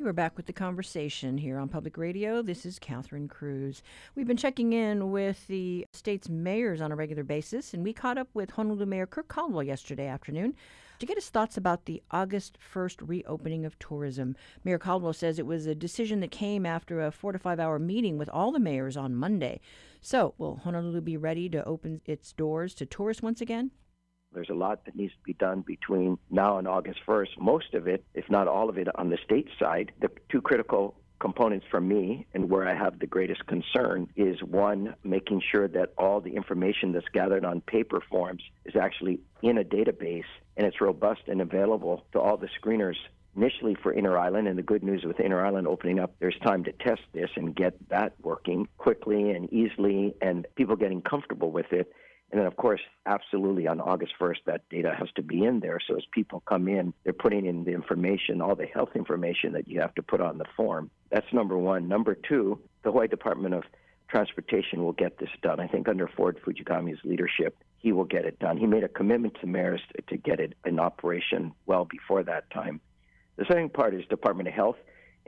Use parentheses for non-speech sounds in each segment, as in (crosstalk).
You are back with the conversation here on public radio. This is Catherine Cruz. We've been checking in with the state's mayors on a regular basis, and we caught up with Honolulu Mayor Kirk Caldwell yesterday afternoon to get his thoughts about the August 1st reopening of tourism. Mayor Caldwell says it was a decision that came after a four to five hour meeting with all the mayors on Monday. So, will Honolulu be ready to open its doors to tourists once again? There's a lot that needs to be done between now and August 1st. Most of it, if not all of it, on the state side. The two critical components for me and where I have the greatest concern is one, making sure that all the information that's gathered on paper forms is actually in a database and it's robust and available to all the screeners initially for Inner Island. And the good news with Inner Island opening up, there's time to test this and get that working quickly and easily and people getting comfortable with it. And then, of course, absolutely on August 1st, that data has to be in there. So as people come in, they're putting in the information, all the health information that you have to put on the form. That's number one. Number two, the Hawaii Department of Transportation will get this done. I think under Ford Fuchigami's leadership, he will get it done. He made a commitment to mayors to get it in operation well before that time. The second part is Department of Health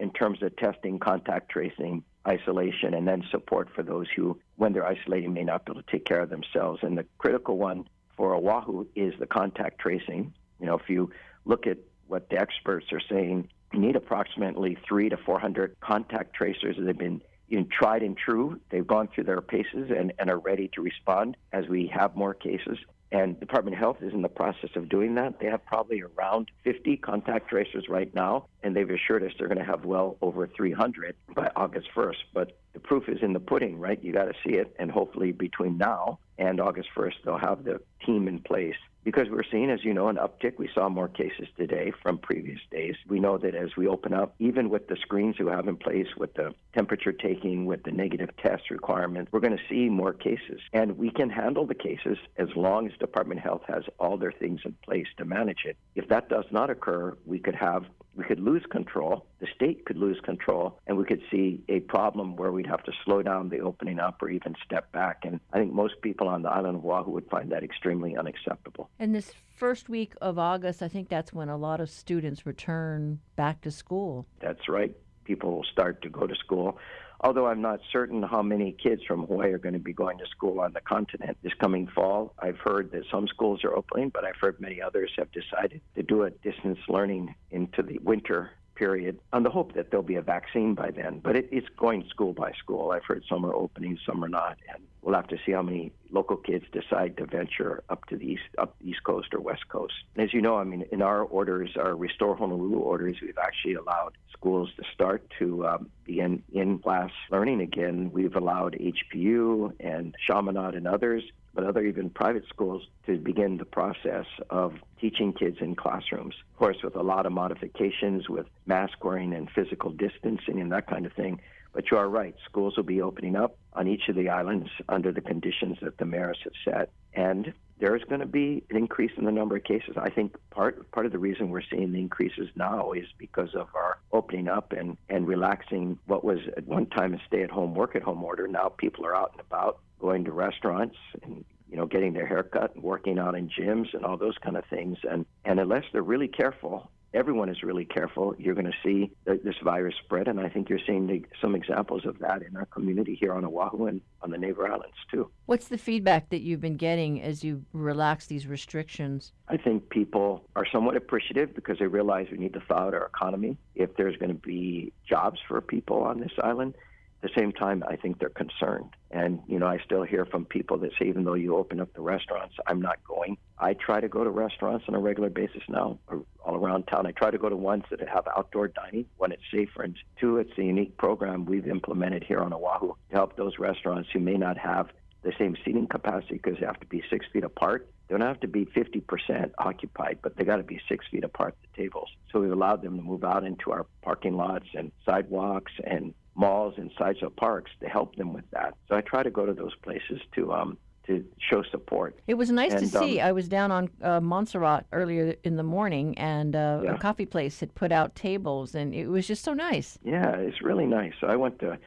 in terms of testing, contact tracing, isolation, and then support for those who, when they're isolating, may not be able to take care of themselves. And the critical one for Oahu is the contact tracing. You know, if you look at what the experts are saying, you need approximately three to 400 contact tracers that have been you know, tried and true. They've gone through their paces and, and are ready to respond as we have more cases. And Department of Health is in the process of doing that. They have probably around 50 contact tracers right now, and they've assured us they're going to have well over 300 by August 1st. But the proof is in the pudding, right? You got to see it, and hopefully between now and August 1st, they'll have the team in place because we're seeing, as you know, an uptick. We saw more cases today from previous days. We know that as we open up, even with the screens we have in place, with the temperature taking, with the negative test requirements, we're going to see more cases. And we can handle the cases as long as Department of Health has all their things in place to manage it. If that does not occur, we could have we could lose control, the state could lose control, and we could see a problem where we'd have to slow down the opening up or even step back. And I think most people on the island of Oahu would find that extremely unacceptable. And this first week of August, I think that's when a lot of students return back to school. That's right. People will start to go to school although I'm not certain how many kids from Hawaii are going to be going to school on the continent this coming fall. I've heard that some schools are opening, but I've heard many others have decided to do a distance learning into the winter period on the hope that there'll be a vaccine by then. But it, it's going school by school. I've heard some are opening, some are not, and we'll have to see how many local kids decide to venture up to the east, up the east coast or west coast. And as you know, I mean, in our orders, our Restore Honolulu orders, we've actually allowed schools to start to um, begin in-class learning again. We've allowed HPU and Chaminade and others but other even private schools to begin the process of teaching kids in classrooms. Of course, with a lot of modifications with mask wearing and physical distancing and that kind of thing. But you are right, schools will be opening up on each of the islands under the conditions that the mayors have set. And there's going to be an increase in the number of cases. I think part part of the reason we're seeing the increases now is because of our opening up and, and relaxing what was at one time a stay at home, work at home order. Now people are out and about going to restaurants and you know getting their haircut and working out in gyms and all those kind of things and and unless they're really careful everyone is really careful, you're going to see this virus spread. And I think you're seeing the, some examples of that in our community here on Oahu and on the neighbor islands, too. What's the feedback that you've been getting as you relax these restrictions? I think people are somewhat appreciative because they realize we need to thaw out our economy. If there's going to be jobs for people on this island, the same time, I think they're concerned. And, you know, I still hear from people that say, even though you open up the restaurants, I'm not going. I try to go to restaurants on a regular basis now, uh, all around town. I try to go to ones that have outdoor dining when it's safer. And two, it's a unique program we've implemented here on Oahu to help those restaurants who may not have the same seating capacity because they have to be six feet apart. They don't have to be 50% occupied, but they got to be six feet apart, the tables. So we've allowed them to move out into our parking lots and sidewalks and malls and sideshow parks to help them with that. So I try to go to those places to um, to show support. It was nice and, to see. Um, I was down on uh, Montsarrat earlier in the morning, and uh, yeah. a coffee place had put out tables, and it was just so nice. Yeah, it's really nice. So I went to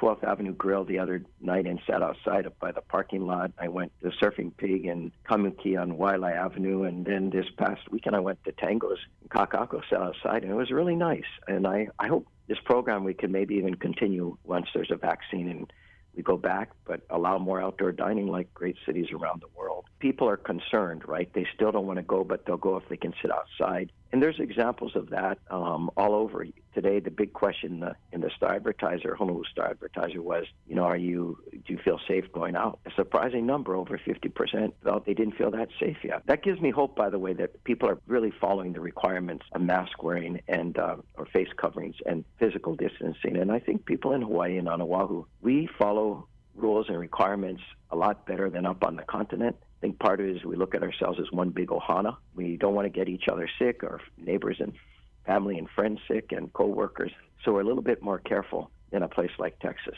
12th Avenue Grill the other night and sat outside by the parking lot. I went to Surfing Pig and Kaimuki on Waialae Avenue, and then this past weekend I went to Tango's Kakaako, sat outside, and it was really nice. And I, I hope this program we can maybe even continue once there's a vaccine and we go back, but allow more outdoor dining like great cities around the world. People are concerned, right? They still don't want to go, but they'll go if they can sit outside. And there's examples of that um, all over. Today, the big question in the, in the Star Advertiser, Honolulu Star Advertiser, was, you know, are you do you feel safe going out? A surprising number, over 50%, felt they didn't feel that safe yet. That gives me hope, by the way, that people are really following the requirements of mask wearing and uh, or face coverings and physical distancing. And I think people in Hawaii and on Oahu, we follow rules and requirements a lot better than up on the continent. I think part of it is we look at ourselves as one big ohana. We don't want to get each other sick, or neighbors and family and friends sick, and coworkers. So we're a little bit more careful in a place like Texas.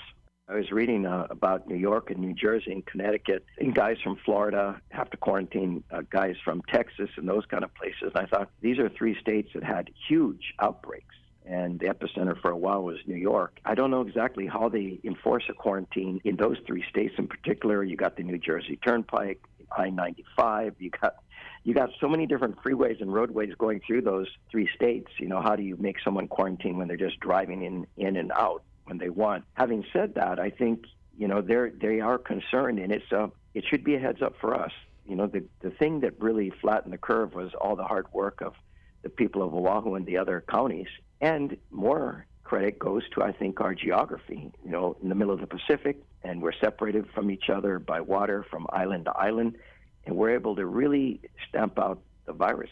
I was reading uh, about New York and New Jersey and Connecticut, and guys from Florida have to quarantine uh, guys from Texas and those kind of places. And I thought these are three states that had huge outbreaks and the epicenter for a while was New York. I don't know exactly how they enforce a quarantine in those three states in particular. You got the New Jersey Turnpike, I-95. You got you got so many different freeways and roadways going through those three states. You know, how do you make someone quarantine when they're just driving in in and out when they want? Having said that, I think you know they're they are concerned, and it's a it should be a heads up for us. You know, the the thing that really flattened the curve was all the hard work of the people of Oahu and the other counties, and more credit goes to I think our geography. You know, in the middle of the Pacific, and we're separated from each other by water from island to island, and we're able to really stamp out the virus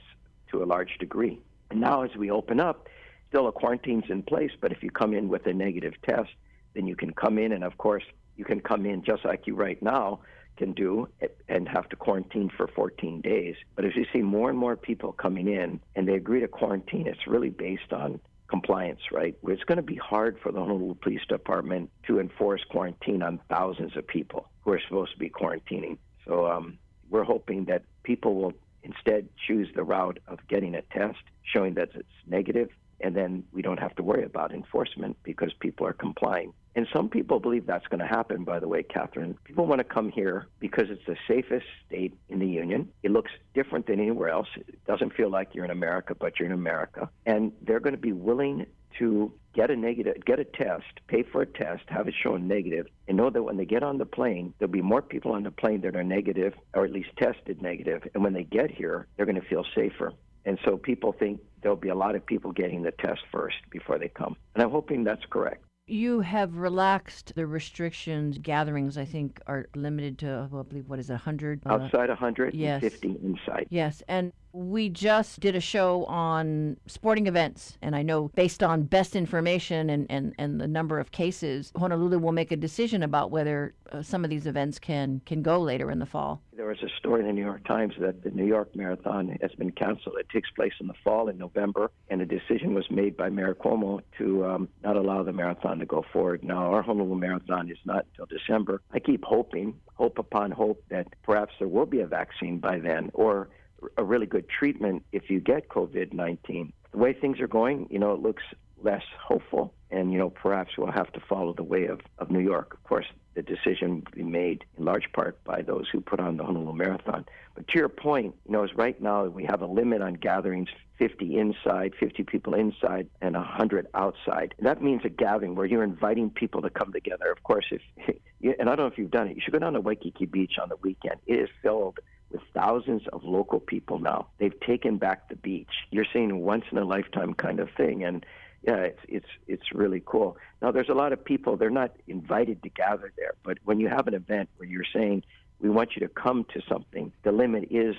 to a large degree. And now, as we open up, still a quarantine's in place, but if you come in with a negative test, then you can come in, and of course, you can come in just like you right now can do and have to quarantine for 14 days. But as you see more and more people coming in and they agree to quarantine, it's really based on compliance, right? It's going to be hard for the Honolulu Police Department to enforce quarantine on thousands of people who are supposed to be quarantining. So um, we're hoping that people will instead choose the route of getting a test showing that it's negative, and then we don't have to worry about enforcement because people are complying. And some people believe that's going to happen, by the way, Catherine. People want to come here because it's the safest state in the Union. It looks different than anywhere else. It doesn't feel like you're in America, but you're in America. And they're going to be willing to get a negative, get a test, pay for a test, have it shown negative, and know that when they get on the plane, there'll be more people on the plane that are negative, or at least tested negative. And when they get here, they're going to feel safer. And so people think there'll be a lot of people getting the test first before they come. And I'm hoping that's correct. You have relaxed the restrictions. Gatherings, I think, are limited to, I believe, what is it, 100? Uh, Outside 150 yes. inside. Yes. And we just did a show on sporting events, and I know based on best information and, and, and the number of cases, Honolulu will make a decision about whether uh, some of these events can, can go later in the fall. There was a story in the New York Times that the New York Marathon has been canceled. It takes place in the fall in November, and a decision was made by Mayor Cuomo to um, not allow the marathon to go forward. Now, our Honolulu Marathon is not until December. I keep hoping, hope upon hope, that perhaps there will be a vaccine by then, or a really good treatment if you get COVID 19. The way things are going, you know, it looks less hopeful. And, you know, perhaps we'll have to follow the way of, of New York. Of course, the decision will be made in large part by those who put on the Honolulu Marathon. But to your point, you know, as right now we have a limit on gatherings 50 inside, 50 people inside, and 100 outside. That means a gathering where you're inviting people to come together. Of course, if, (laughs) and I don't know if you've done it, you should go down to Waikiki Beach on the weekend. It is filled with thousands of local people now. They've taken back the beach. You're seeing a once in a lifetime kind of thing, and yeah, it's it's it's really cool. Now there's a lot of people. They're not invited to gather there, but when you have an event where you're saying we want you to come to something, the limit is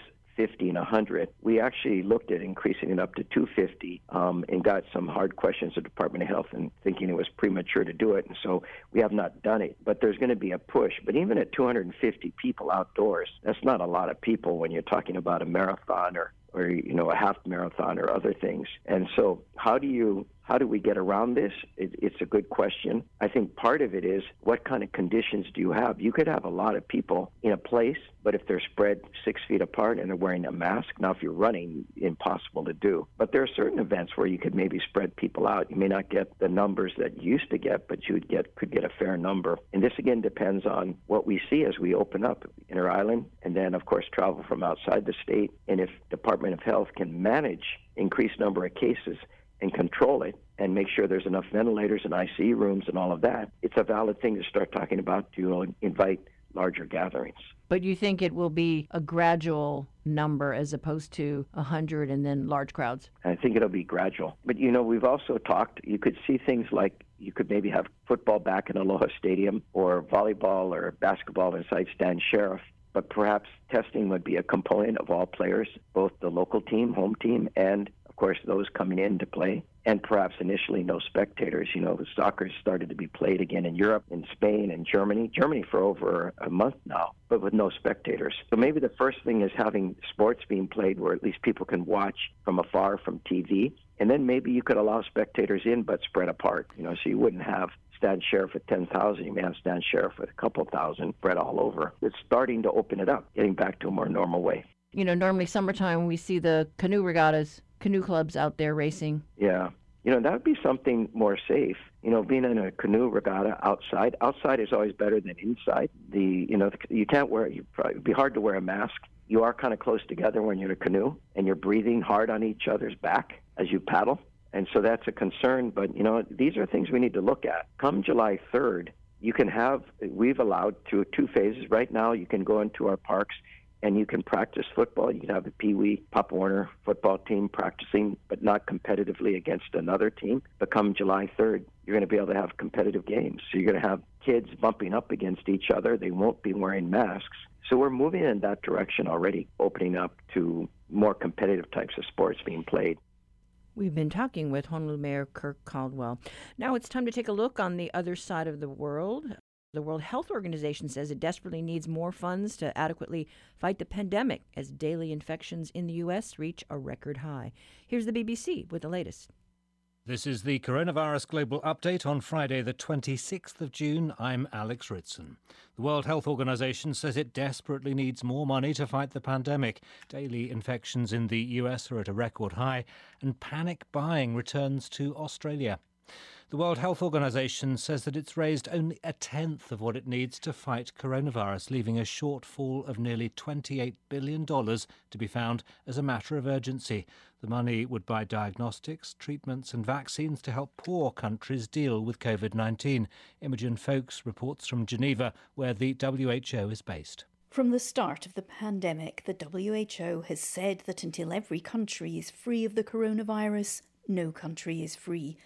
50 and 100. We actually looked at increasing it up to 250 um, and got some hard questions of Department of Health and thinking it was premature to do it. And so we have not done it. But there's going to be a push. But even at 250 people outdoors, that's not a lot of people when you're talking about a marathon or or you know a half marathon or other things. And so how do you How do we get around this? It, it's a good question. I think part of it is what kind of conditions do you have? You could have a lot of people in a place, but if they're spread six feet apart and they're wearing a mask, now if you're running, impossible to do. But there are certain events where you could maybe spread people out. You may not get the numbers that you used to get, but you would get could get a fair number. And this again depends on what we see as we open up inter island, and then of course travel from outside the state. And if Department of Health can manage increased number of cases and control it and make sure there's enough ventilators and ICU rooms and all of that, it's a valid thing to start talking about to uh, invite larger gatherings. But you think it will be a gradual number as opposed to 100 and then large crowds? I think it'll be gradual. But you know, we've also talked, you could see things like you could maybe have football back in Aloha Stadium or volleyball or basketball inside Stan Sheriff but perhaps testing would be a component of all players, both the local team, home team, and course, those coming in to play, and perhaps initially no spectators. You know, the soccer started to be played again in Europe, in Spain, and Germany. Germany for over a month now, but with no spectators. So maybe the first thing is having sports being played where at least people can watch from afar from TV. And then maybe you could allow spectators in, but spread apart. You know, so you wouldn't have Stan Sheriff at 10,000. You may have Stan Sheriff at a couple thousand spread all over. It's starting to open it up, getting back to a more normal way. You know, normally summertime we see the canoe regattas canoe clubs out there racing. Yeah. You know, that would be something more safe. You know, being in a canoe regatta outside. Outside is always better than inside. The you know you can't wear. You probably, it'd be hard to wear a mask. You are kind of close together when you're in a canoe, and you're breathing hard on each other's back as you paddle. And so that's a concern. But you know, these are things we need to look at. Come July 3rd, you can have. We've allowed two two phases. Right now, you can go into our parks and you can practice football. You can have the Pee Wee Pop Warner football team practicing, but not competitively against another team. But come July 3rd, you're going to be able to have competitive games. So you're going to have kids bumping up against each other. They won't be wearing masks. So we're moving in that direction already, opening up to more competitive types of sports being played. We've been talking with Honolulu Mayor Kirk Caldwell. Now it's time to take a look on the other side of the world. The World Health Organization says it desperately needs more funds to adequately fight the pandemic as daily infections in the U.S. reach a record high. Here's the BBC with the latest. This is the Coronavirus Global Update on Friday, the 26th of June. I'm Alex Ritson. The World Health Organization says it desperately needs more money to fight the pandemic. Daily infections in the US are at a record high, and panic buying returns to Australia. The World Health Organization says that it's raised only a tenth of what it needs to fight coronavirus, leaving a shortfall of nearly $28 billion to be found as a matter of urgency. The money would buy diagnostics, treatments, and vaccines to help poor countries deal with COVID 19. Imogen Foulkes reports from Geneva, where the WHO is based. From the start of the pandemic, the WHO has said that until every country is free of the coronavirus, no country is free.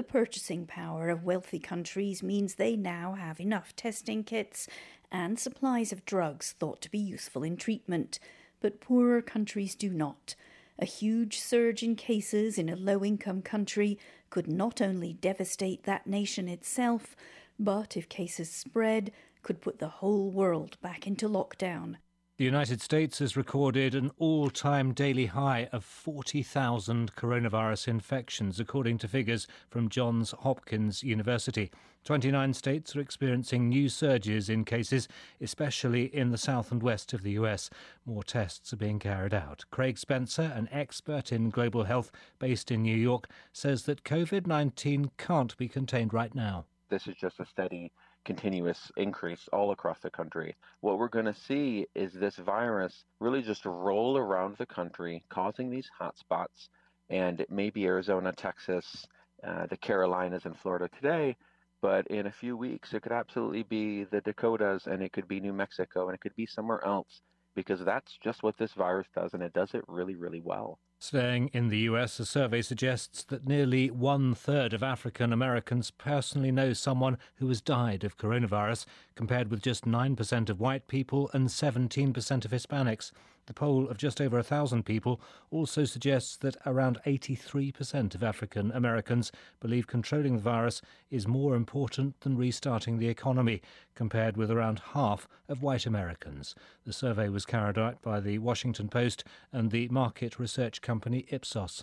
The purchasing power of wealthy countries means they now have enough testing kits and supplies of drugs thought to be useful in treatment, but poorer countries do not. A huge surge in cases in a low income country could not only devastate that nation itself, but if cases spread, could put the whole world back into lockdown. The United States has recorded an all time daily high of 40,000 coronavirus infections, according to figures from Johns Hopkins University. 29 states are experiencing new surges in cases, especially in the south and west of the US. More tests are being carried out. Craig Spencer, an expert in global health based in New York, says that COVID 19 can't be contained right now. This is just a steady continuous increase all across the country. What we're going to see is this virus really just roll around the country, causing these hotspots. And it may be Arizona, Texas, uh, the Carolinas, and Florida today, but in a few weeks, it could absolutely be the Dakotas, and it could be New Mexico, and it could be somewhere else, because that's just what this virus does, and it does it really, really well. Staying in the US, a survey suggests that nearly one third of African Americans personally know someone who has died of coronavirus, compared with just 9% of white people and 17% of Hispanics. The poll of just over a thousand people also suggests that around 83% of African Americans believe controlling the virus is more important than restarting the economy, compared with around half of white Americans. The survey was carried out by the Washington Post and the market research company Ipsos.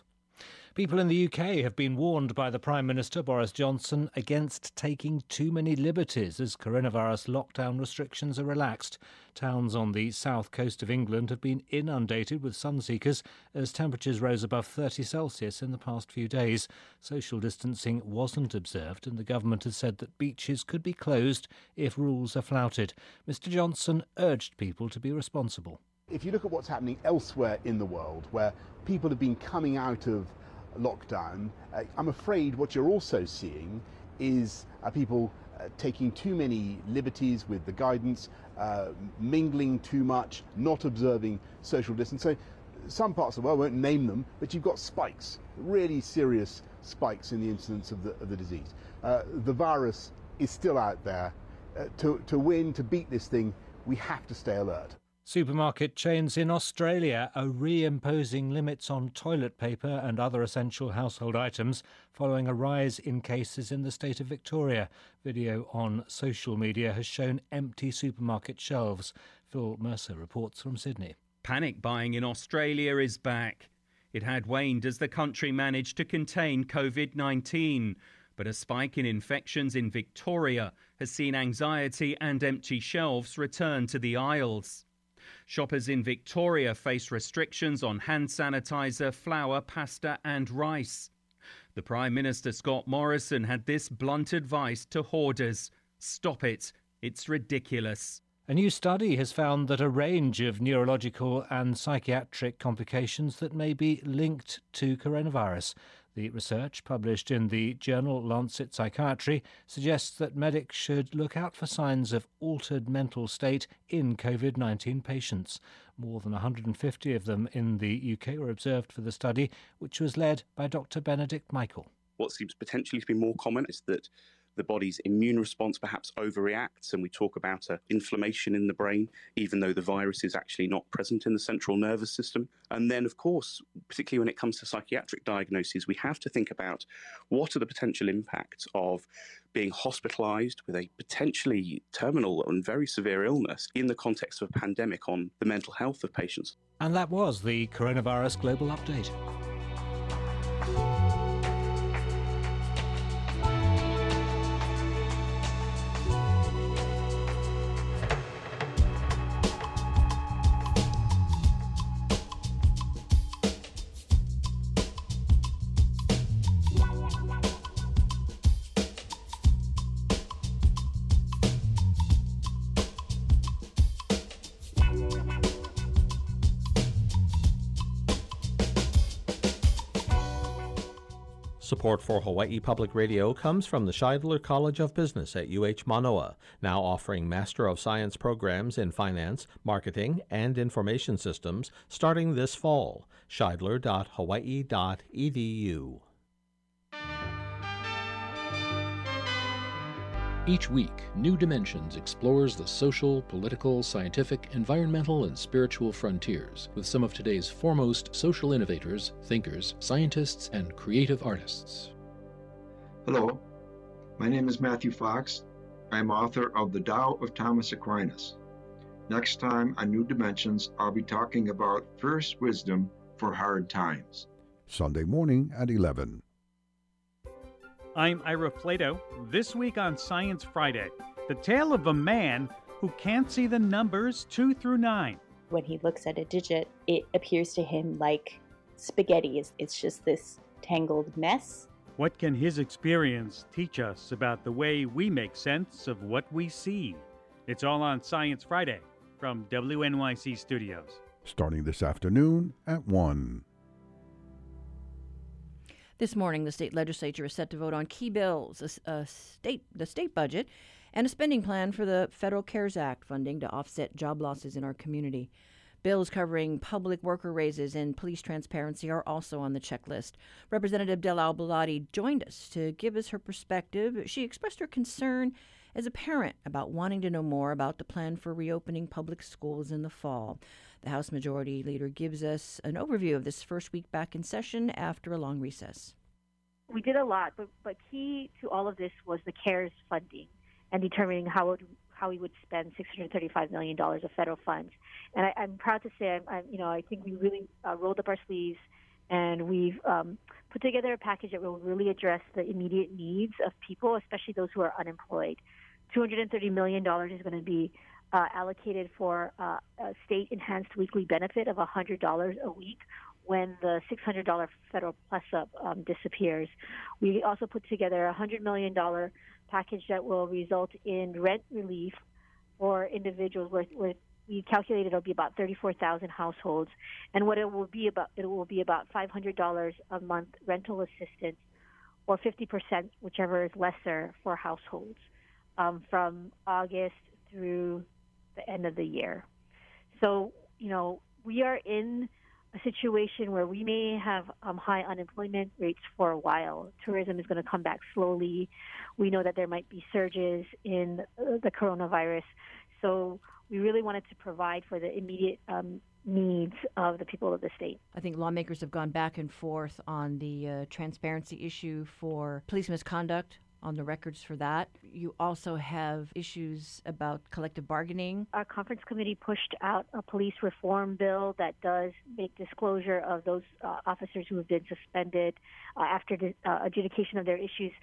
People in the UK have been warned by the Prime Minister Boris Johnson against taking too many liberties as coronavirus lockdown restrictions are relaxed. Towns on the south coast of England have been inundated with sunseekers as temperatures rose above 30 Celsius in the past few days. Social distancing wasn't observed, and the government has said that beaches could be closed if rules are flouted. Mr Johnson urged people to be responsible. If you look at what's happening elsewhere in the world, where people have been coming out of lockdown, uh, I'm afraid what you're also seeing is uh, people uh, taking too many liberties with the guidance, uh, mingling too much, not observing social distance. So some parts of the world, I won't name them, but you've got spikes, really serious spikes in the incidence of the, of the disease. Uh, the virus is still out there. Uh, to, to win, to beat this thing, we have to stay alert. Supermarket chains in Australia are reimposing limits on toilet paper and other essential household items following a rise in cases in the state of Victoria. Video on social media has shown empty supermarket shelves. Phil Mercer reports from Sydney. Panic buying in Australia is back. It had waned as the country managed to contain COVID 19 but a spike in infections in Victoria has seen anxiety and empty shelves return to the aisles. Shoppers in Victoria face restrictions on hand sanitizer, flour, pasta, and rice. The Prime Minister Scott Morrison had this blunt advice to hoarders stop it, it's ridiculous. A new study has found that a range of neurological and psychiatric complications that may be linked to coronavirus. The research, published in the journal Lancet Psychiatry, suggests that medics should look out for signs of altered mental state in COVID 19 patients. More than 150 of them in the UK were observed for the study, which was led by Dr. Benedict Michael. What seems potentially to be more common is that the body's immune response perhaps overreacts, and we talk about uh, inflammation in the brain, even though the virus is actually not present in the central nervous system. And then, of course, particularly when it comes to psychiatric diagnoses, we have to think about what are the potential impacts of being hospitalized with a potentially terminal and very severe illness in the context of a pandemic on the mental health of patients. And that was the Coronavirus Global Update. Support for Hawaii Public Radio comes from the Shidler College of Business at UH Manoa, now offering Master of Science programs in finance, marketing, and information systems starting this fall. Shidler.hawaii.edu. Each week, New Dimensions explores the social, political, scientific, environmental, and spiritual frontiers with some of today's foremost social innovators, thinkers, scientists, and creative artists. Hello, my name is Matthew Fox. I am author of The Tao of Thomas Aquinas. Next time on New Dimensions, I'll be talking about fierce wisdom for hard times. Sunday morning at 11. I'm Ira Flatow. This week on Science Friday, the tale of a man who can't see the numbers 2 through 9. When he looks at a digit, it appears to him like spaghetti. It's, it's just this tangled mess. What can his experience teach us about the way we make sense of what we see? It's all on Science Friday from WNYC Studios. Starting this afternoon at 1. This morning, the state legislature is set to vote on key bills, a, a state, the state budget, and a spending plan for the Federal CARES Act funding to offset job losses in our community. Bills covering public worker raises and police transparency are also on the checklist. Representative Della Au Belatti joined us to give us her perspective. She expressed her concern as a parent about wanting to know more about the plan for reopening public schools in the fall. The House Majority Leader gives us an overview of this first week back in session after a long recess. We did a lot, but, but key to all of this was the CARES funding and determining how it, how we would spend $635 million of federal funds. And I, am proud to say, I'm, I'm, you know, I think we really uh, rolled up our sleeves And we've um, put together a package that will really address the immediate needs of people, especially those who are unemployed. $230 million is going to be uh, allocated for uh, a state enhanced weekly benefit of $100 a week when the $600 federal plus up um, disappears. We also put together a $100 million package that will result in rent relief for individuals with, where we calculated it'll be about 34,000 households, and what it will be about it will be about $500 a month rental assistance, or 50%, whichever is lesser for households, um, from August through the end of the year. So you know we are in a situation where we may have um, high unemployment rates for a while. Tourism is going to come back slowly. We know that there might be surges in uh, the coronavirus. So we really wanted to provide for the immediate um, needs of the people of the state. I think lawmakers have gone back and forth on the uh, transparency issue for police misconduct on the records for that. You also have issues about collective bargaining. Our conference committee pushed out a police reform bill that does make disclosure of those uh, officers who have been suspended uh, after the uh, adjudication of their issues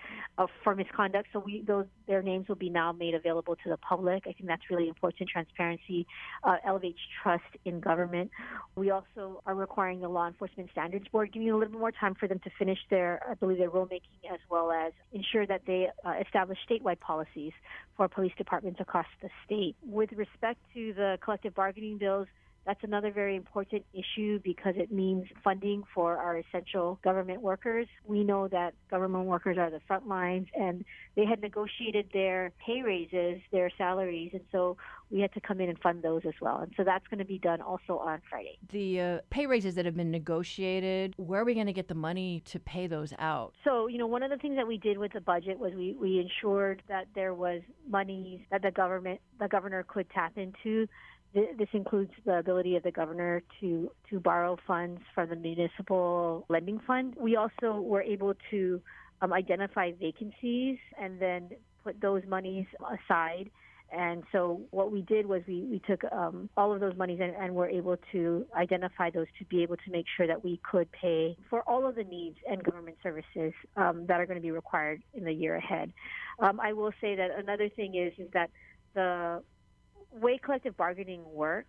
for misconduct. So we those their names will be now made available to the public. I think that's really important. Transparency uh, elevates trust in government. We also are requiring the Law Enforcement Standards Board giving a little bit more time for them to finish their, I believe, their rulemaking as well as ensure that they uh, establish statewide policies for police departments across the state. With respect to the collective bargaining bills, that's another very important issue because it means funding for our essential government workers. We know that government workers are the front lines and they had negotiated their pay raises, their salaries, and so we had to come in and fund those as well. And so that's going to be done also on Friday. The uh, pay raises that have been negotiated, where are we going to get the money to pay those out? So, you know, one of the things that we did with the budget was we, we ensured that there was money that the government, the governor could tap into this includes the ability of the governor to, to borrow funds from the municipal lending fund. We also were able to um, identify vacancies and then put those monies aside. And so what we did was we, we took um, all of those monies and, and were able to identify those to be able to make sure that we could pay for all of the needs and government services um, that are going to be required in the year ahead. Um, I will say that another thing is is that the way collective bargaining works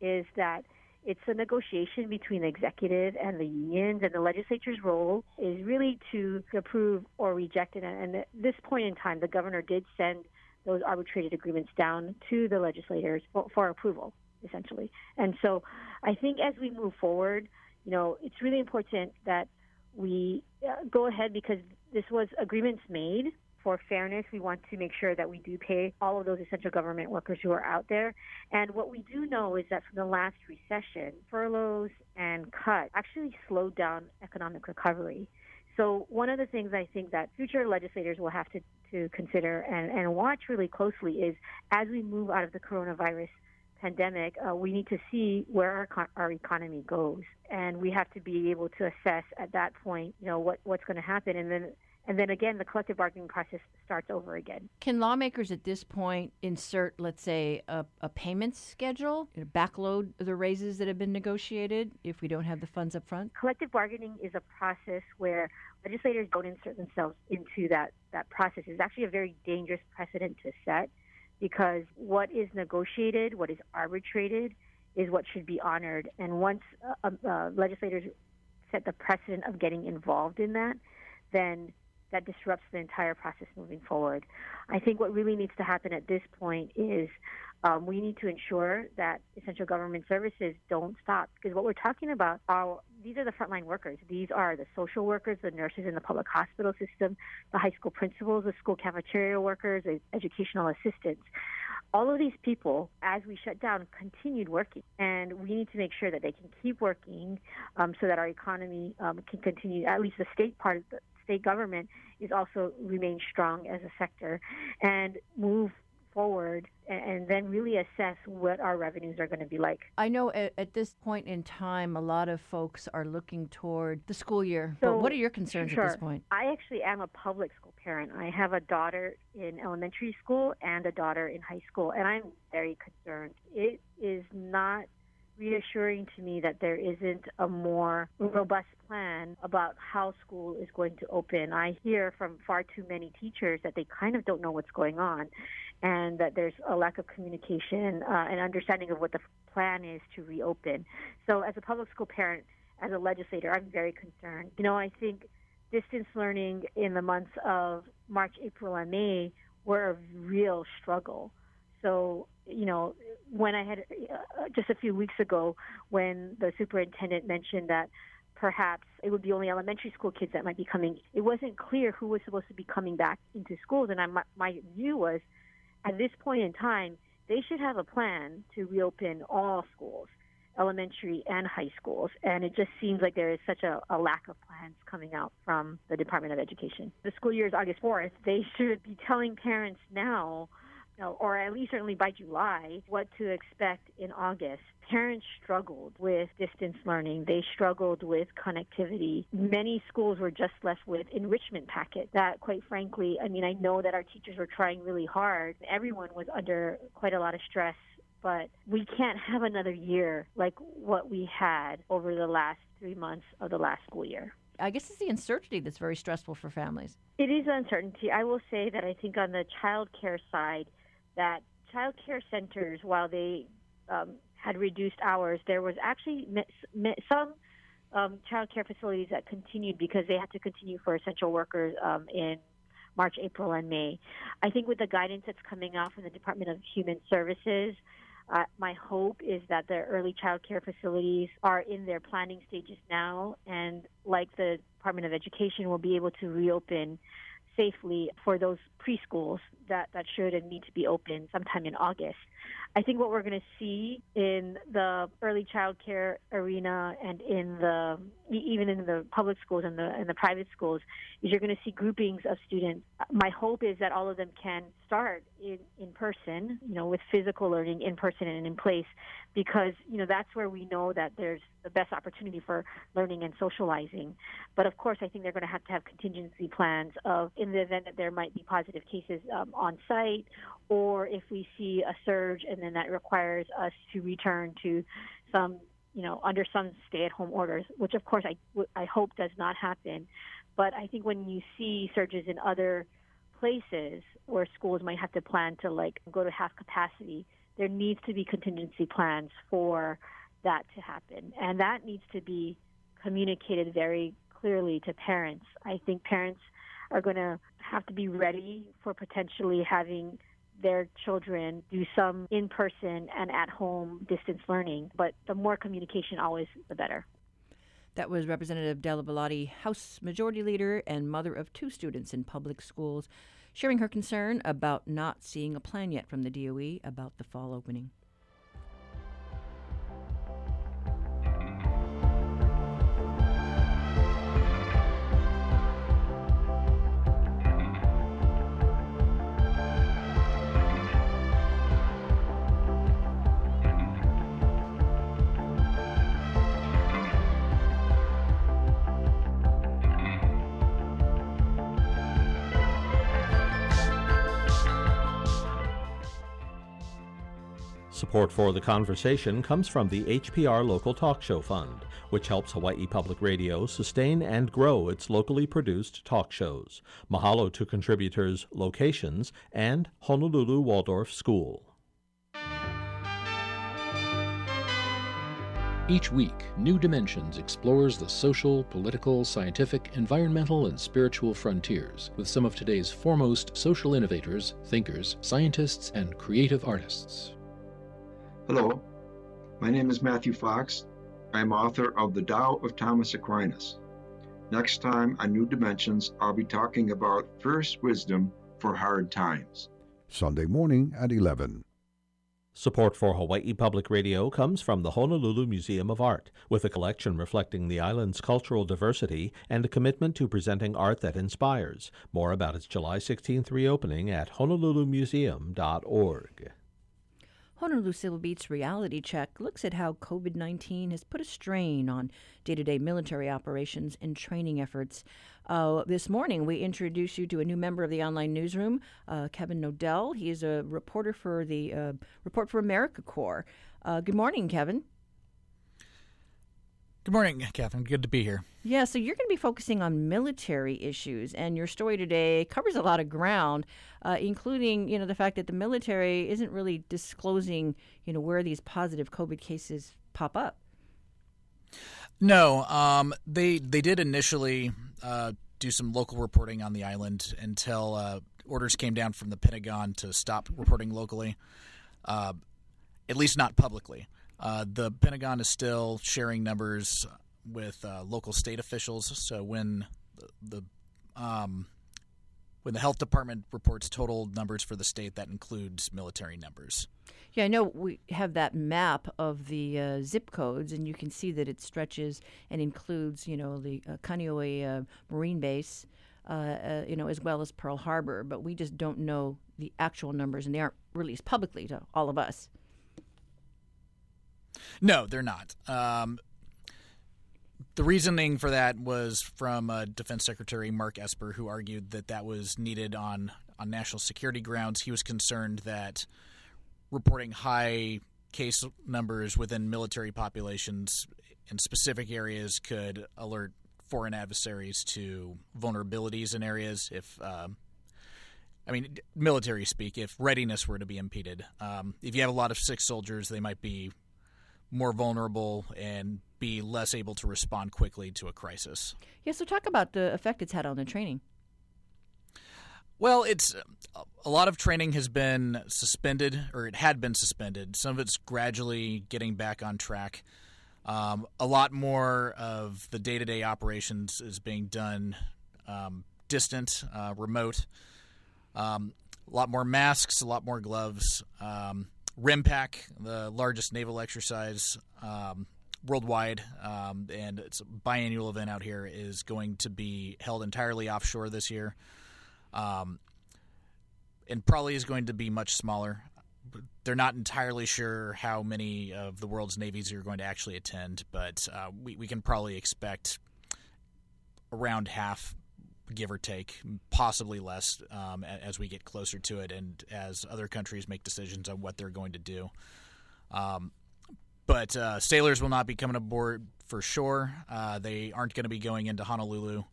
is that it's a negotiation between the executive and the unions, and the legislature's role is really to approve or reject it. And at this point in time, the governor did send those arbitrated agreements down to the legislators for, for approval, essentially. And so I think as we move forward, you know, it's really important that we uh, go ahead because this was agreements made for fairness, we want to make sure that we do pay all of those essential government workers who are out there. And what we do know is that from the last recession, furloughs and cuts actually slowed down economic recovery. So one of the things I think that future legislators will have to, to consider and, and watch really closely is as we move out of the coronavirus pandemic, uh, we need to see where our, our economy goes, and we have to be able to assess at that point, you know, what what's going to happen, and then and then again, the collective bargaining process starts over again. Can lawmakers at this point insert, let's say, a, a payment schedule, backload the raises that have been negotiated if we don't have the funds up front? Collective bargaining is a process where legislators don't insert themselves into that, that process. It's actually a very dangerous precedent to set because what is negotiated, what is arbitrated, is what should be honored. And once uh, uh, legislators set the precedent of getting involved in that, then that disrupts the entire process moving forward. I think what really needs to happen at this point is um, we need to ensure that essential government services don't stop because what we're talking about are these are the frontline workers. These are the social workers, the nurses in the public hospital system, the high school principals, the school cafeteria workers, the educational assistants. All of these people, as we shut down, continued working, and we need to make sure that they can keep working um, so that our economy um, can continue. At least the state part of the, state government is also remain strong as a sector and move forward and, then really assess what our revenues are going to be like. I know at, at, this point in time, a lot of folks are looking toward the school year. So, but what are your concerns sure. at this point? I actually am a public school parent. I have a daughter in elementary school and a daughter in high school, and I'm very concerned. It is not reassuring to me that there isn't a more robust plan about how school is going to open. I hear from far too many teachers that they kind of don't know what's going on and that there's a lack of communication uh, and understanding of what the plan is to reopen. So, as a public school parent, as a legislator, I'm very concerned. You know, I think distance learning in the months of March, April, and May were a real struggle. So, you know, when I had uh, just a few weeks ago, when the superintendent mentioned that perhaps it would be only elementary school kids that might be coming, it wasn't clear who was supposed to be coming back into schools. And I, my, my view was, at this point in time, they should have a plan to reopen all schools, elementary and high schools. And it just seems like there is such a, a lack of plans coming out from the Department of Education. The school year is August 4th. They should be telling parents now or at least certainly by July, what to expect in August. Parents struggled with distance learning. They struggled with connectivity. Many schools were just left with enrichment packets that, quite frankly, I mean, I know that our teachers were trying really hard. Everyone was under quite a lot of stress but we can't have another year like what we had over the last three months of the last school year. I guess it's the uncertainty that's very stressful for families. It is uncertainty. I will say that I think on the child care side, that child care centers, while they um, had reduced hours, there was actually some um, child care facilities that continued because they had to continue for essential workers um, in March, April, and May. I think with the guidance that's coming out from the Department of Human Services, uh, my hope is that the early child care facilities are in their planning stages now, and like the Department of Education, will be able to reopen safely for those preschools that, that should and need to be open sometime in August. I think what we're going to see in the early child care arena and in the even in the public schools and the and the private schools is you're going to see groupings of students. My hope is that all of them can start in in person, you know, with physical learning in person and in place, because you know that's where we know that there's the best opportunity for learning and socializing. But of course, I think they're going to have to have contingency plans of in the event that there might be positive cases um, on site or if we see a surge and then that requires us to return to some, you know, under some stay-at-home orders, which of course I, I hope does not happen. But I think when you see surges in other places where schools might have to plan to like go to half capacity, there needs to be contingency plans for that to happen. And that needs to be communicated very clearly to parents. I think parents are going to have to be ready for potentially having their children do some in person and at home distance learning. But the more communication, always the better. That was Representative Della Belatti, House Majority Leader and mother of two students in public schools, sharing her concern about not seeing a plan yet from the DOE about the fall opening. Support for the conversation comes from the HPR Local Talk Show Fund, which helps Hawaii Public Radio sustain and grow its locally produced talk shows. Mahalo to contributors Locations and Honolulu Waldorf School. Each week, New Dimensions explores the social, political, scientific, environmental, and spiritual frontiers with some of today's foremost social innovators, thinkers, scientists, and creative artists. Hello, my name is Matthew Fox. I'm author of The Tao of Thomas Aquinas. Next time on New Dimensions, I'll be talking about fierce wisdom for hard times. Sunday morning at 11. Support for Hawaii Public Radio comes from the Honolulu Museum of Art, with a collection reflecting the island's cultural diversity and a commitment to presenting art that inspires. More about its July 16th reopening at honolulumuseum.org. Honolulu Civil Beat's reality check looks at how COVID 19 has put a strain on day to day military operations and training efforts. Uh, this morning, we introduce you to a new member of the online newsroom, uh, Kevin Knodell. He is a reporter for the uh, Report for America Corps. Uh, good morning, Kevin. Good morning, Catherine. Good to be here. Yeah, so you're going to be focusing on military issues, and your story today covers a lot of ground, uh, including you know the fact that the military isn't really disclosing you know where these positive COVID cases pop up. No, um, they they did initially uh, do some local reporting on the island until uh, orders came down from the Pentagon to stop reporting locally, uh, at least not publicly. Uh, the Pentagon is still sharing numbers with uh, local state officials. So when the, the um, when the health department reports total numbers for the state, that includes military numbers. Yeah, I know we have that map of the uh, zip codes, and you can see that it stretches and includes, you know, the uh, Kaneohe uh, Marine Base, uh, uh, you know, as well as Pearl Harbor. But we just don't know the actual numbers, and they aren't released publicly to all of us. No, they're not. Um, the reasoning for that was from uh, Defense Secretary Mark Esper, who argued that that was needed on on national security grounds. He was concerned that reporting high case numbers within military populations in specific areas could alert foreign adversaries to vulnerabilities in areas if um, I mean, military speak, if readiness were to be impeded. Um, if you have a lot of sick soldiers, they might be more vulnerable and be less able to respond quickly to a crisis. Yeah, so talk about the effect it's had on the training. Well, it's a lot of training has been suspended, or it had been suspended. Some of it's gradually getting back on track. Um, a lot more of the day to day operations is being done um, distant, uh, remote. Um, a lot more masks, a lot more gloves. Um, RIMPAC, the largest naval exercise um, worldwide, um, and it's a biannual event out here, is going to be held entirely offshore this year. Um, and probably is going to be much smaller. They're not entirely sure how many of the world's navies are going to actually attend, but uh, we, we can probably expect around half give or take, possibly less um, as we get closer to it and as other countries make decisions on what they're going to do. Um, but uh, sailors will not be coming aboard for sure. Uh, they aren't going to be going into Honolulu,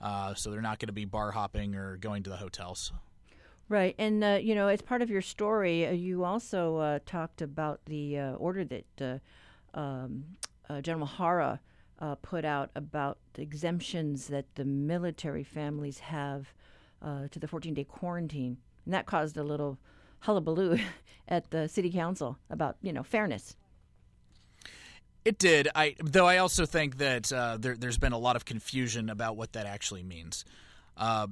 uh, so they're not going to be bar hopping or going to the hotels. Right, and uh, you know, as part of your story, uh, you also uh, talked about the order that um, General Hara uh, put out about exemptions that the military families have uh, to the 14 day quarantine. And that caused a little hullabaloo (laughs) at the city council about, you know, fairness. It did. I though I also think that uh, there, has been a lot of confusion about what that actually means. Uh,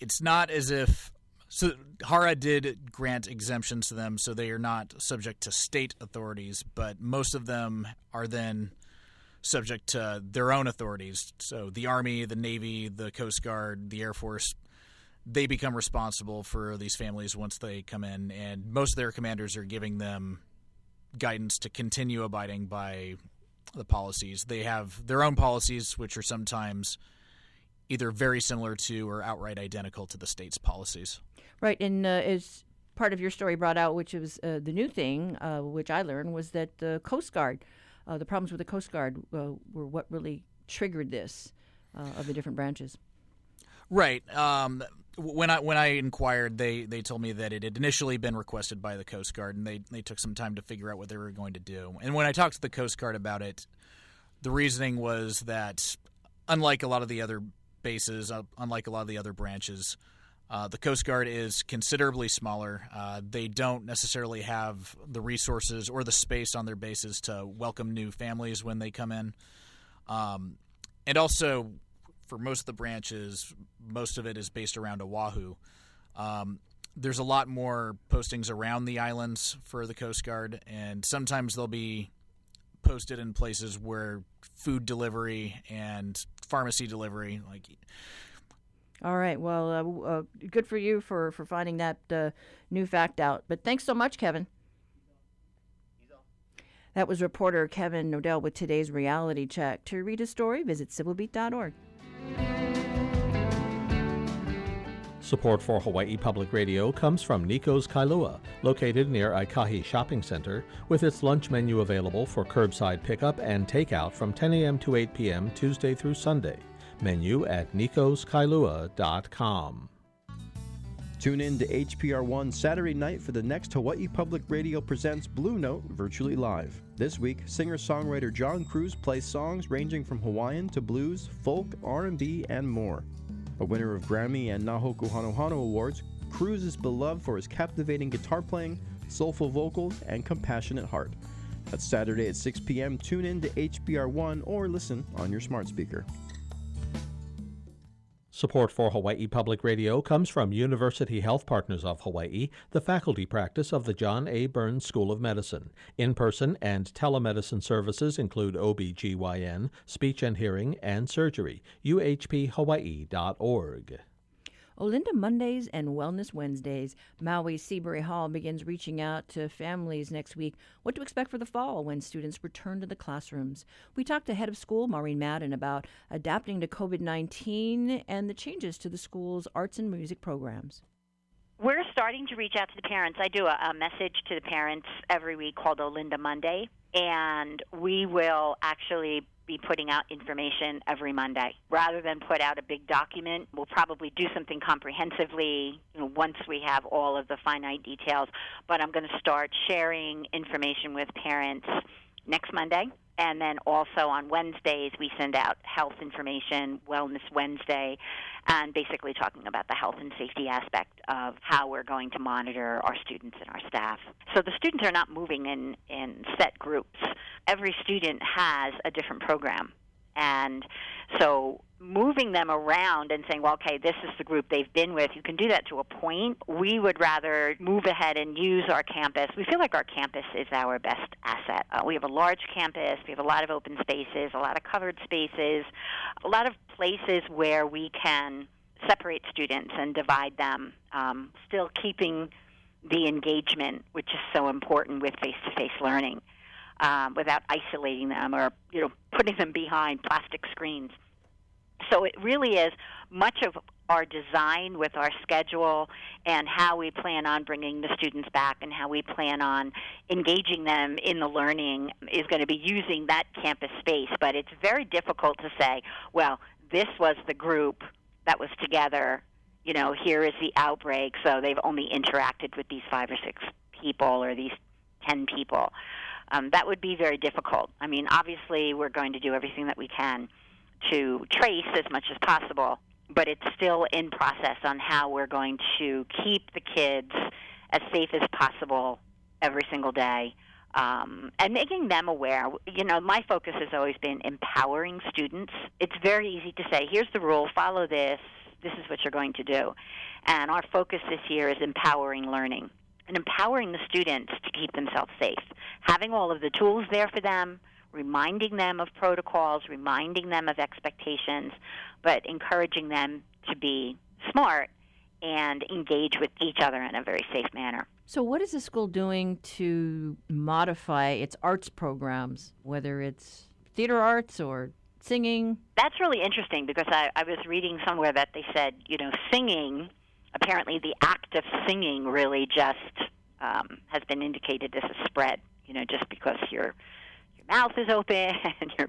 it's not as if so Hara did grant exemptions to them, so they are not subject to state authorities, but most of them are then subject to their own authorities. So the Army, the Navy, the Coast Guard, the Air Force, they become responsible for these families once they come in, and most of their commanders are giving them guidance to continue abiding by the policies. They have their own policies, which are sometimes either very similar to or outright identical to the state's policies. Right, and uh, as part of your story brought out, which was uh, the new thing, uh, which I learned, was that the Coast Guard uh, the problems with the Coast Guard uh, were what really triggered this uh, of the different branches. Right. Um, when I when I inquired, they, they told me that it had initially been requested by the Coast Guard, and they they took some time to figure out what they were going to do. And when I talked to the Coast Guard about it, the reasoning was that unlike a lot of the other bases, uh, unlike a lot of the other branches, uh, the Coast Guard is considerably smaller. Uh, they don't necessarily have the resources or the space on their bases to welcome new families when they come in. Um, and also, for most of the branches, most of it is based around Oahu. Um, there's a lot more postings around the islands for the Coast Guard, and sometimes they'll be posted in places where food delivery and pharmacy delivery, like all right. Well, uh, uh, good for you for, for finding that uh, new fact out. But thanks so much, Kevin. That was reporter Kevin Knodell with today's reality check. To read a story, visit civilbeat.org. Support for Hawaii Public Radio comes from Nico's Kailua, located near Aikahi Shopping Center, with its lunch menu available for curbside pickup and takeout from 10 a.m. to 8 p.m. Tuesday through Sunday. Menu at nicoskailua.com. Tune in to HPR One Saturday night for the next Hawaii Public Radio Presents Blue Note virtually live. This week, singer-songwriter John Cruz plays songs ranging from Hawaiian to blues, folk, R&B, and more. A winner of Grammy and Na Hoku Hanohano Awards, Cruz is beloved for his captivating guitar playing, soulful vocals, and compassionate heart. That's Saturday at 6 p.m. Tune in to HPR One or listen on your smart speaker. Support for Hawaii Public Radio comes from University Health Partners of Hawaii, the faculty practice of the John A. Burns School of Medicine. In person and telemedicine services include OBGYN, speech and hearing, and surgery. UHPHawaii.org. Olinda Mondays and Wellness Wednesdays. Maui Seabury Hall begins reaching out to families next week what to expect for the fall when students return to the classrooms. We talked to head of school Maureen Madden about adapting to COVID 19 and the changes to the school's arts and music programs. We're starting to reach out to the parents. I do a, a message to the parents every week called Olinda Monday, and we will actually be putting out information every Monday. Rather than put out a big document, we'll probably do something comprehensively you know, once we have all of the finite details. But I'm going to start sharing information with parents next Monday. And then also on Wednesdays, we send out health information, Wellness Wednesday, and basically talking about the health and safety aspect of how we're going to monitor our students and our staff. So the students are not moving in, in set groups. Every student has a different program. And so moving them around and saying, well, okay, this is the group they've been with, you can do that to a point. We would rather move ahead and use our campus. We feel like our campus is our best asset. Uh, we have a large campus, we have a lot of open spaces, a lot of covered spaces, a lot of places where we can separate students and divide them, um, still keeping the engagement, which is so important with face to face learning. Um, without isolating them or you know putting them behind plastic screens. So it really is much of our design with our schedule and how we plan on bringing the students back and how we plan on engaging them in the learning is going to be using that campus space. But it's very difficult to say, well, this was the group that was together. You know, here is the outbreak, so they've only interacted with these five or six people or these ten people um, that would be very difficult. I mean, obviously, we're going to do everything that we can to trace as much as possible, but it's still in process on how we're going to keep the kids as safe as possible every single day. Um, and making them aware. You know, my focus has always been empowering students. It's very easy to say, here's the rule, follow this, this is what you're going to do. And our focus this year is empowering learning and empowering the students to keep themselves safe. Having all of the tools there for them, reminding them of protocols, reminding them of expectations, but encouraging them to be smart and engage with each other in a very safe manner. So, what is the school doing to modify its arts programs, whether it's theater arts or singing? That's really interesting because I, I was reading somewhere that they said, you know, singing apparently the act of singing really just um, has been indicated as a spread. You know, just because your your mouth is open (laughs) and you're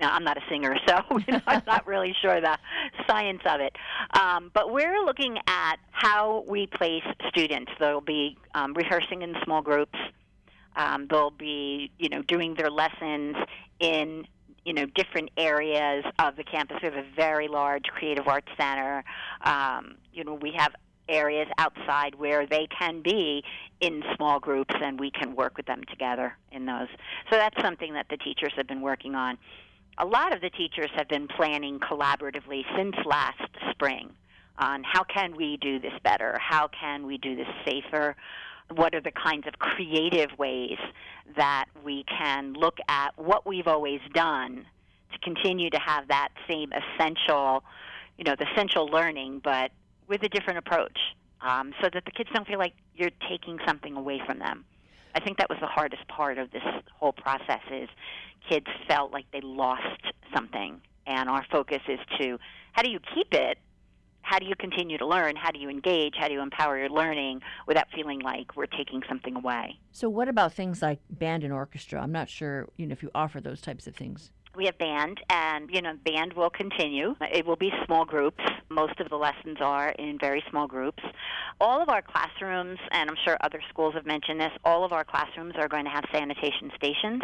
now, I'm not a singer, so (laughs) you know, I'm (laughs) not really sure the science of it. Um, but we're looking at how we place students. They'll be um, rehearsing in small groups. Um, they'll be, you know, doing their lessons in you know different areas of the campus. We have a very large creative arts center. Um, you know, we have areas outside where they can be in small groups, and we can work with them together in those. So that's something that the teachers have been working on. A lot of the teachers have been planning collaboratively since last spring on how can we do this better? How can we do this safer? what are the kinds of creative ways that we can look at what we've always done to continue to have that same essential, you know, the essential learning, but with a different approach, um, so that the kids don't feel like you're taking something away from them. I think that was the hardest part of this whole process is kids felt like they lost something, and our focus is to how do you keep it how do you continue to learn? How do you engage? How do you empower your learning without feeling like we're taking something away? So, what about things like band and orchestra? I'm not sure, you know, if you offer those types of things. We have band, and you know, band will continue. It will be small groups. Most of the lessons are in very small groups. All of our classrooms, and I'm sure other schools have mentioned this, all of our classrooms are going to have sanitation stations.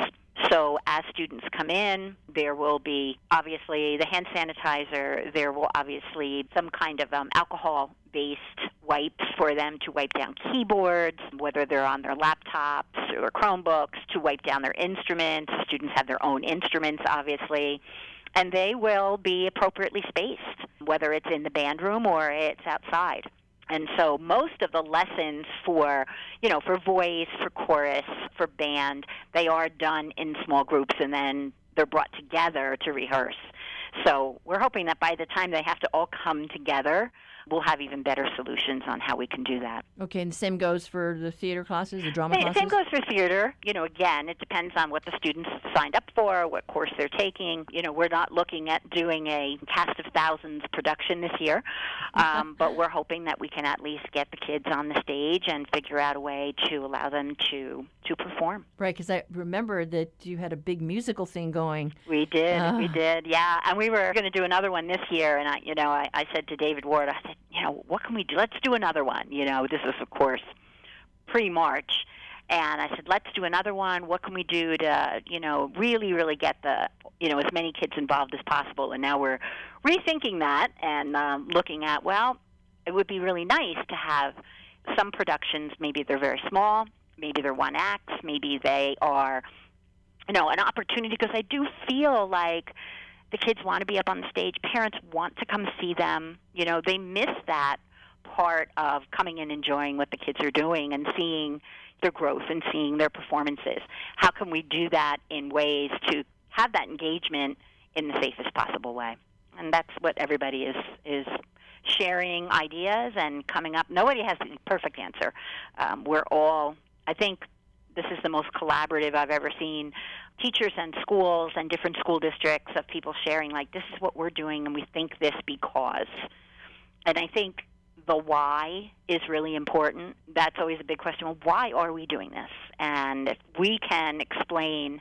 So as students come in, there will be obviously the hand sanitizer. There will obviously some kind of um, alcohol-based wipes for them to wipe down keyboards, whether they're on their laptops or Chromebooks, to wipe down their instruments. Students have their own instruments, obviously. And they will be appropriately spaced, whether it's in the band room or it's outside. And so most of the lessons for, you know, for voice, for chorus, for band, they are done in small groups and then they're brought together to rehearse. So we're hoping that by the time they have to all come together, we'll have even better solutions on how we can do that. Okay, and the same goes for the theater classes, the drama same, classes? Same goes for theater. You know, again, it depends on what the students signed up for, what course they're taking. You know, we're not looking at doing a cast of thousands production this year, (laughs) um, but we're hoping that we can at least get the kids on the stage and figure out a way to allow them to to perform. Right, because I remember that you had a big musical thing going. We did, Uh. we did, yeah. And we were going to do another one this year, and I, you know, I, I said to David Ward, I said, you know, what can we do? Let's do another one. You know, this is of course pre-March, and I said, let's do another one. What can we do to, you know, really, really get the, you know, as many kids involved as possible? And now we're rethinking that and um, looking at, well, it would be really nice to have some productions. Maybe they're very small. Maybe they're one acts. Maybe they are, you know, an opportunity because I do feel like the kids want to be up on the stage. Parents want to come see them. You know, they miss that part of coming and enjoying what the kids are doing and seeing their growth and seeing their performances. How can we do that in ways to have that engagement in the safest possible way? And that's what everybody is is sharing ideas and coming up. Nobody has the perfect answer. Um, we're all, I think, this is the most collaborative I've ever seen. Teachers and schools and different school districts of people sharing, like, this is what we're doing, and we think this because. And I think the why is really important. That's always a big question. Well, why are we doing this? And if we can explain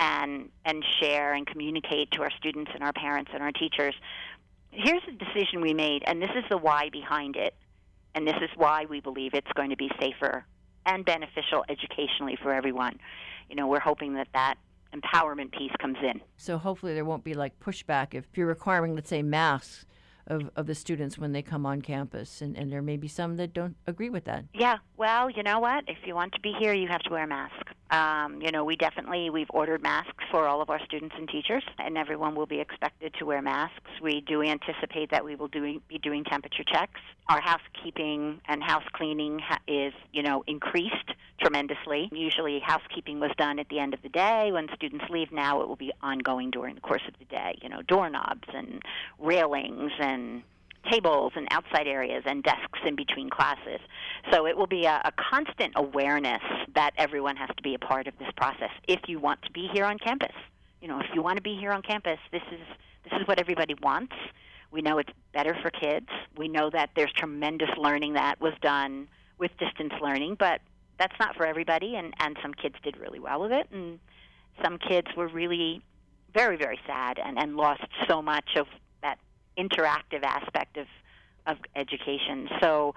and and share and communicate to our students and our parents and our teachers, here's the decision we made, and this is the why behind it, and this is why we believe it's going to be safer and beneficial educationally for everyone. You know, we're hoping that that empowerment piece comes in. So hopefully there won't be like pushback if you're requiring, let's say, masks of, of the students when they come on campus, and, and there may be some that don't agree with that. Yeah, well, you know what? If you want to be here, you have to wear a mask. Um, you know, we definitely we've ordered masks for all of our students and teachers, and everyone will be expected to wear masks. We do anticipate that we will do, be doing temperature checks. Our housekeeping and house cleaning ha- is, you know, increased tremendously. Usually, housekeeping was done at the end of the day when students leave. Now it will be ongoing during the course of the day. You know, doorknobs and railings and tables and outside areas and desks in between classes. So it will be a, a, constant awareness that everyone has to be a part of this process if you want to be here on campus. You know, if you want to be here on campus, this is this is what everybody wants. We know it's better for kids. We know that there's tremendous learning that was done with distance learning, but that's not for everybody and and some kids did really well with it and some kids were really very very sad and and lost so much of interactive aspect of of education. So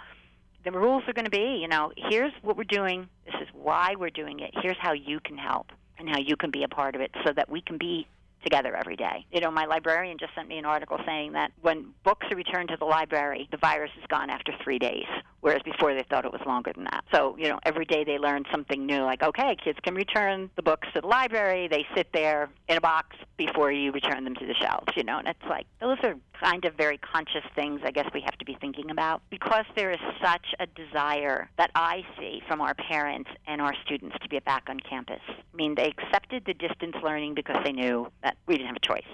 the rules are going to be, you know, here's what we're doing. This is why we're doing it. Here's how you can help and how you can be a part of it so that we can be together every day. You know, my librarian just sent me an article saying that when books are returned to the library, the virus is gone after three days, whereas before they thought it was longer than that. So, you know, every day they learn something new, like, okay, kids can return the books to the library. They sit there in a box before you return them to the shelves, you know, and it's like, those are kind of very conscious things I guess we have to be thinking about because there is such a desire that I see from our parents and our students to be back on campus. I mean, they accepted the distance learning because they knew that we didn't have a choice.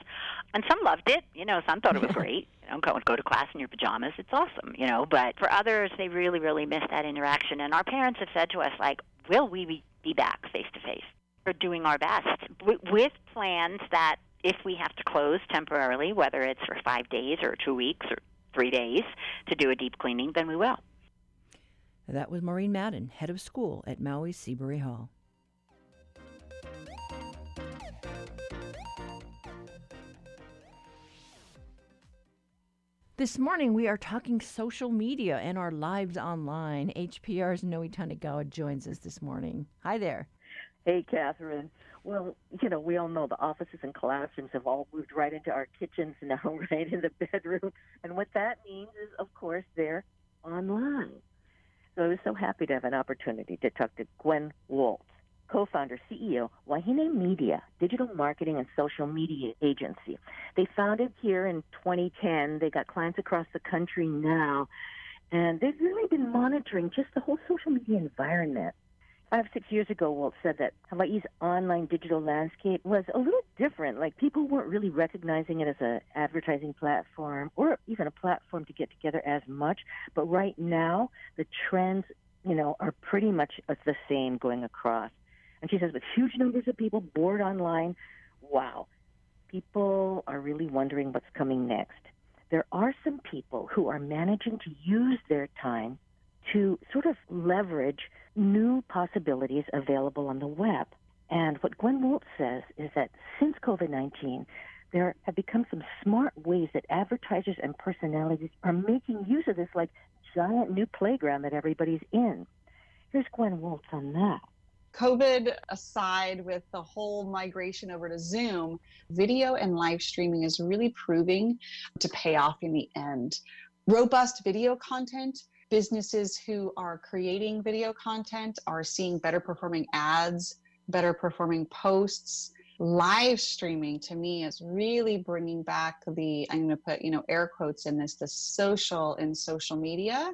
And some loved it, you know, some thought it was great. You know, go go to class in your pajamas. It's awesome, you know. But for others, they really, really miss that interaction. And our parents have said to us, like, will we be back face to face? We're doing our best with plans that if we have to close temporarily, whether it's for five days or two weeks or three days to do a deep cleaning, then we will. That was Maureen Madden, head of school at Maui Seabury Hall. This morning, we are talking social media and our lives online. HPR's Noe Tanigawa joins us this morning. Hi there. Hey, Catherine. Well, you know, we all know the offices and classrooms have all moved right into our kitchens now, (laughs) right in the bedroom. And what that means is, of course, they're online. So I was so happy to have an opportunity to talk to Gwen Waltz, co-founder, CEO, Wahine Media, digital marketing and social media agency. They founded here in 2010. They got clients across the country now, and they've really been monitoring just the whole social media environment. Five, six years ago, Walt said that Hawaii's online digital landscape was a little different. Like people weren't really recognizing it as an advertising platform or even a platform to get together as much. But right now, the trends, you know, are pretty much the same going across. And she says, with huge numbers of people bored online, wow, people are really wondering what's coming next. There are some people who are managing to use their time to sort of leverage new possibilities available on the web. And what Gwen Waltz says is that since COVID 19, there have become some smart ways that advertisers and personalities are making use of this like giant new playground that everybody's in. Here's Gwen Waltz on that. COVID aside, with the whole migration over to Zoom, video and live streaming is really proving to pay off in the end. Robust video content businesses who are creating video content are seeing better performing ads, better performing posts. Live streaming to me is really bringing back the, I'm going to put, you know, air quotes in this, the social in social media.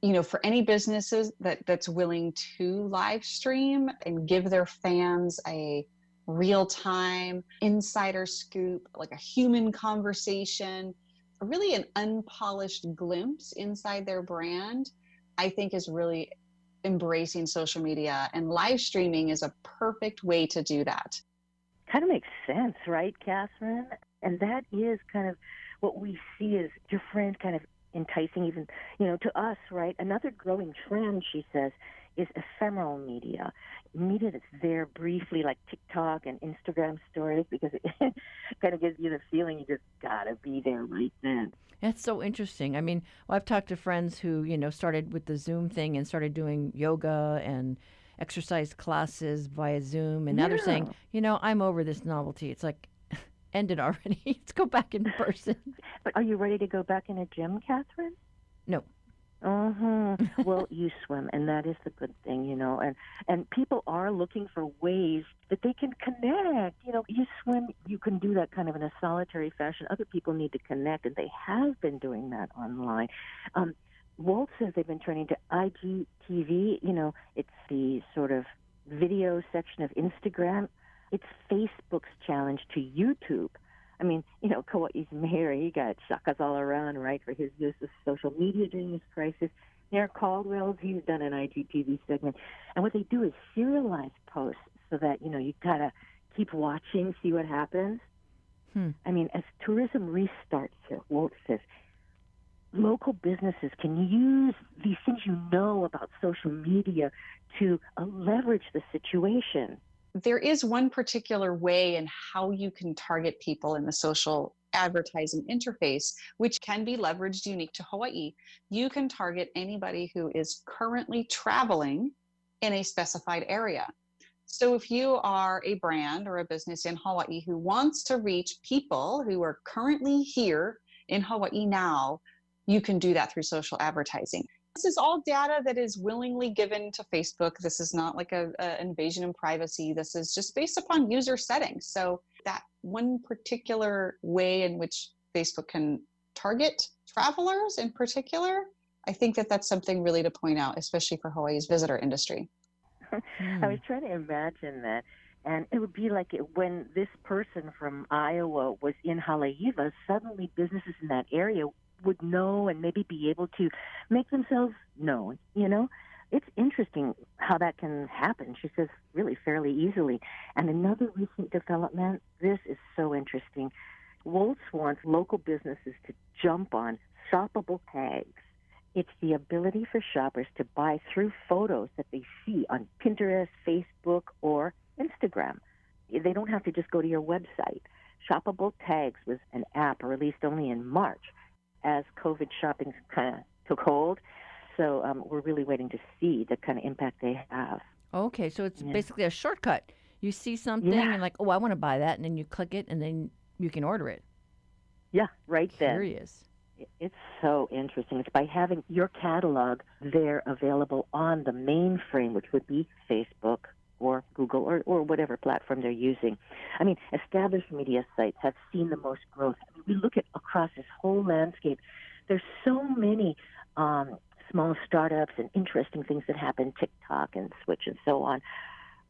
You know, for any businesses that that's willing to live stream and give their fans a real time insider scoop, like a human conversation, really an unpolished glimpse inside their brand, I think is really embracing social media. And live streaming is a perfect way to do that. Kind of makes sense, right, Catherine? And that is kind of what we see as different, kind of enticing, even, you know, to us, right? Another growing trend, she says, is ephemeral media. Media that's there briefly, like TikTok and Instagram stories, because it (laughs) kind of gives you the feeling you just gotta be there right then. That's so interesting. I mean, well, I've talked to friends who, you know, started with the Zoom thing and started doing yoga and exercise classes via Zoom. And now yeah. they're saying, you know, I'm over this novelty. It's like, ended already. (laughs) Let's go back in person. But are you ready to go back in a gym, Catherine? No. Uh-huh. well, (laughs) you swim, and that is the good thing, you know. And and people are looking for ways that they can connect. You know, you swim, you can do that kind of in a solitary fashion. Other people need to connect, and they have been doing that online. Um, Walt says they've been turning to IGTV. You know, it's the sort of video section of Instagram. It's Facebook's challenge to YouTube. I mean, you know, (laughs) Kauai's mayor, he got shakas all around, right, for his use of social media during this crisis. Mayor Caldwell's, he's done an IGTV segment. And what they do is serialize posts so that, you know, you got to keep watching, see what happens. Hmm. I mean, as tourism restarts here, Walt says, local businesses can use these things you know about social media to uh, leverage the situation there is one particular way in how you can target people in the social advertising interface, which can be leveraged unique to Hawaii. You can target anybody who is currently traveling in a specified area. So if you are a brand or a business in Hawaii who wants to reach people who are currently here in Hawaii now, you can do that through social advertising. This is all data that is willingly given to Facebook. This is not like a, a invasion of privacy. This is just based upon user settings. So that one particular way in which Facebook can target travelers in particular, I think that that's something really to point out, especially for Hawaii's visitor industry. (laughs) I was trying to imagine that. And it would be like when this person from Iowa was in Haleiwa, suddenly businesses in that area would know and maybe be able to make themselves known, you know? It's interesting how that can happen, she says, really fairly easily. And another recent development, this is so interesting. Waltz wants local businesses to jump on shoppable tags. It's the ability for shoppers to buy through photos that they see on Pinterest, Facebook, or Instagram. They don't have to just go to your website. Shoppable Tags was an app released only in March as COVID shopping kind of took hold. So um, we're really waiting to see the kind of impact they have. Okay, so it's Yeah. basically a shortcut. You see something Yeah. and like, oh, I want to buy that, and then you click it, and then you can order it. Yeah, right then. Curious. It's so interesting. It's by having your catalog there available on the mainframe, which would be Facebook or Google or, or whatever platform they're using. I mean, established media sites have seen the most growth. I mean, we look at across this whole landscape. There's so many um, small startups and interesting things that happen, TikTok and Twitch and so on.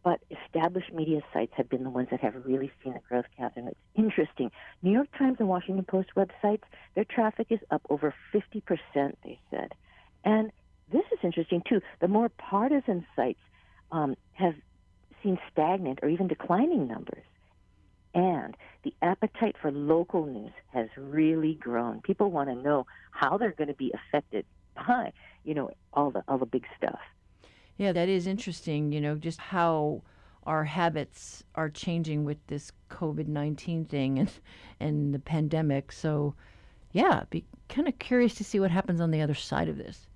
But established media sites have been the ones that have really seen the growth, Catherine. It's interesting. New York Times and Washington Post websites, their traffic is up over 50%, they said. And this is interesting, too. The more partisan sites um, have seen stagnant or even declining numbers. And the appetite for local news has really grown. People want to know how they're going to be affected by, you know, all the all the big stuff. Yeah, that is interesting. You know, just how our habits are changing with this COVID nineteen thing and and the pandemic. So, yeah, be kind of curious to see what happens on the other side of this.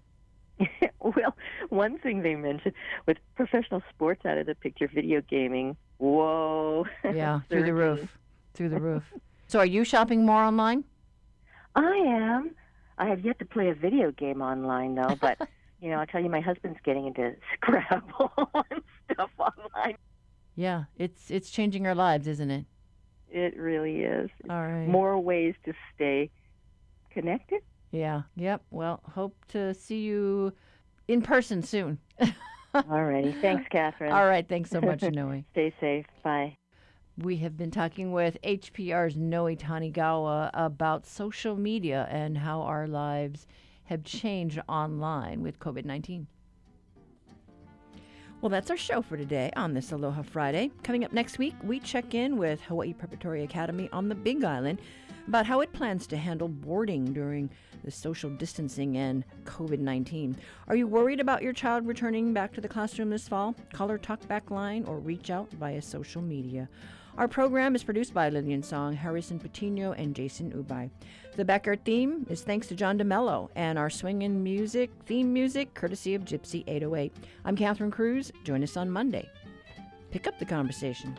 (laughs) well, one thing they mentioned with professional sports out of the picture, video gaming. Whoa! (laughs) Yeah, through the roof, through the roof. (laughs) So, are you shopping more online? I am. I have yet to play a video game online though, but (laughs) you know, I'll tell you, my husband's getting into Scrabble and stuff online. Yeah, it's it's changing our lives, isn't it? It really is. All right. More ways to stay connected. Yeah. Yep. Well, hope to see you in person soon. (laughs) All righty. Thanks, Catherine. All right. Thanks so much, (laughs) Noe. Stay safe. Bye. We have been talking with HPR's Noe Tanigawa about social media and how our lives have changed online with COVID 19. Well, that's our show for today on this Aloha Friday. Coming up next week, we check in with Hawaii Preparatory Academy on the Big Island about how it plans to handle boarding during the social distancing and COVID 19. Are you worried about your child returning back to the classroom this fall? Call our talkback line or reach out via social media. Our program is produced by Lillian Song, Harrison Patino, and Jason Ubai. The backyard theme is thanks to John DeMello, and our swingin' music, theme music, courtesy of Gypsy 808. I'm Catherine Cruz. Join us on Monday. Pick up the conversation.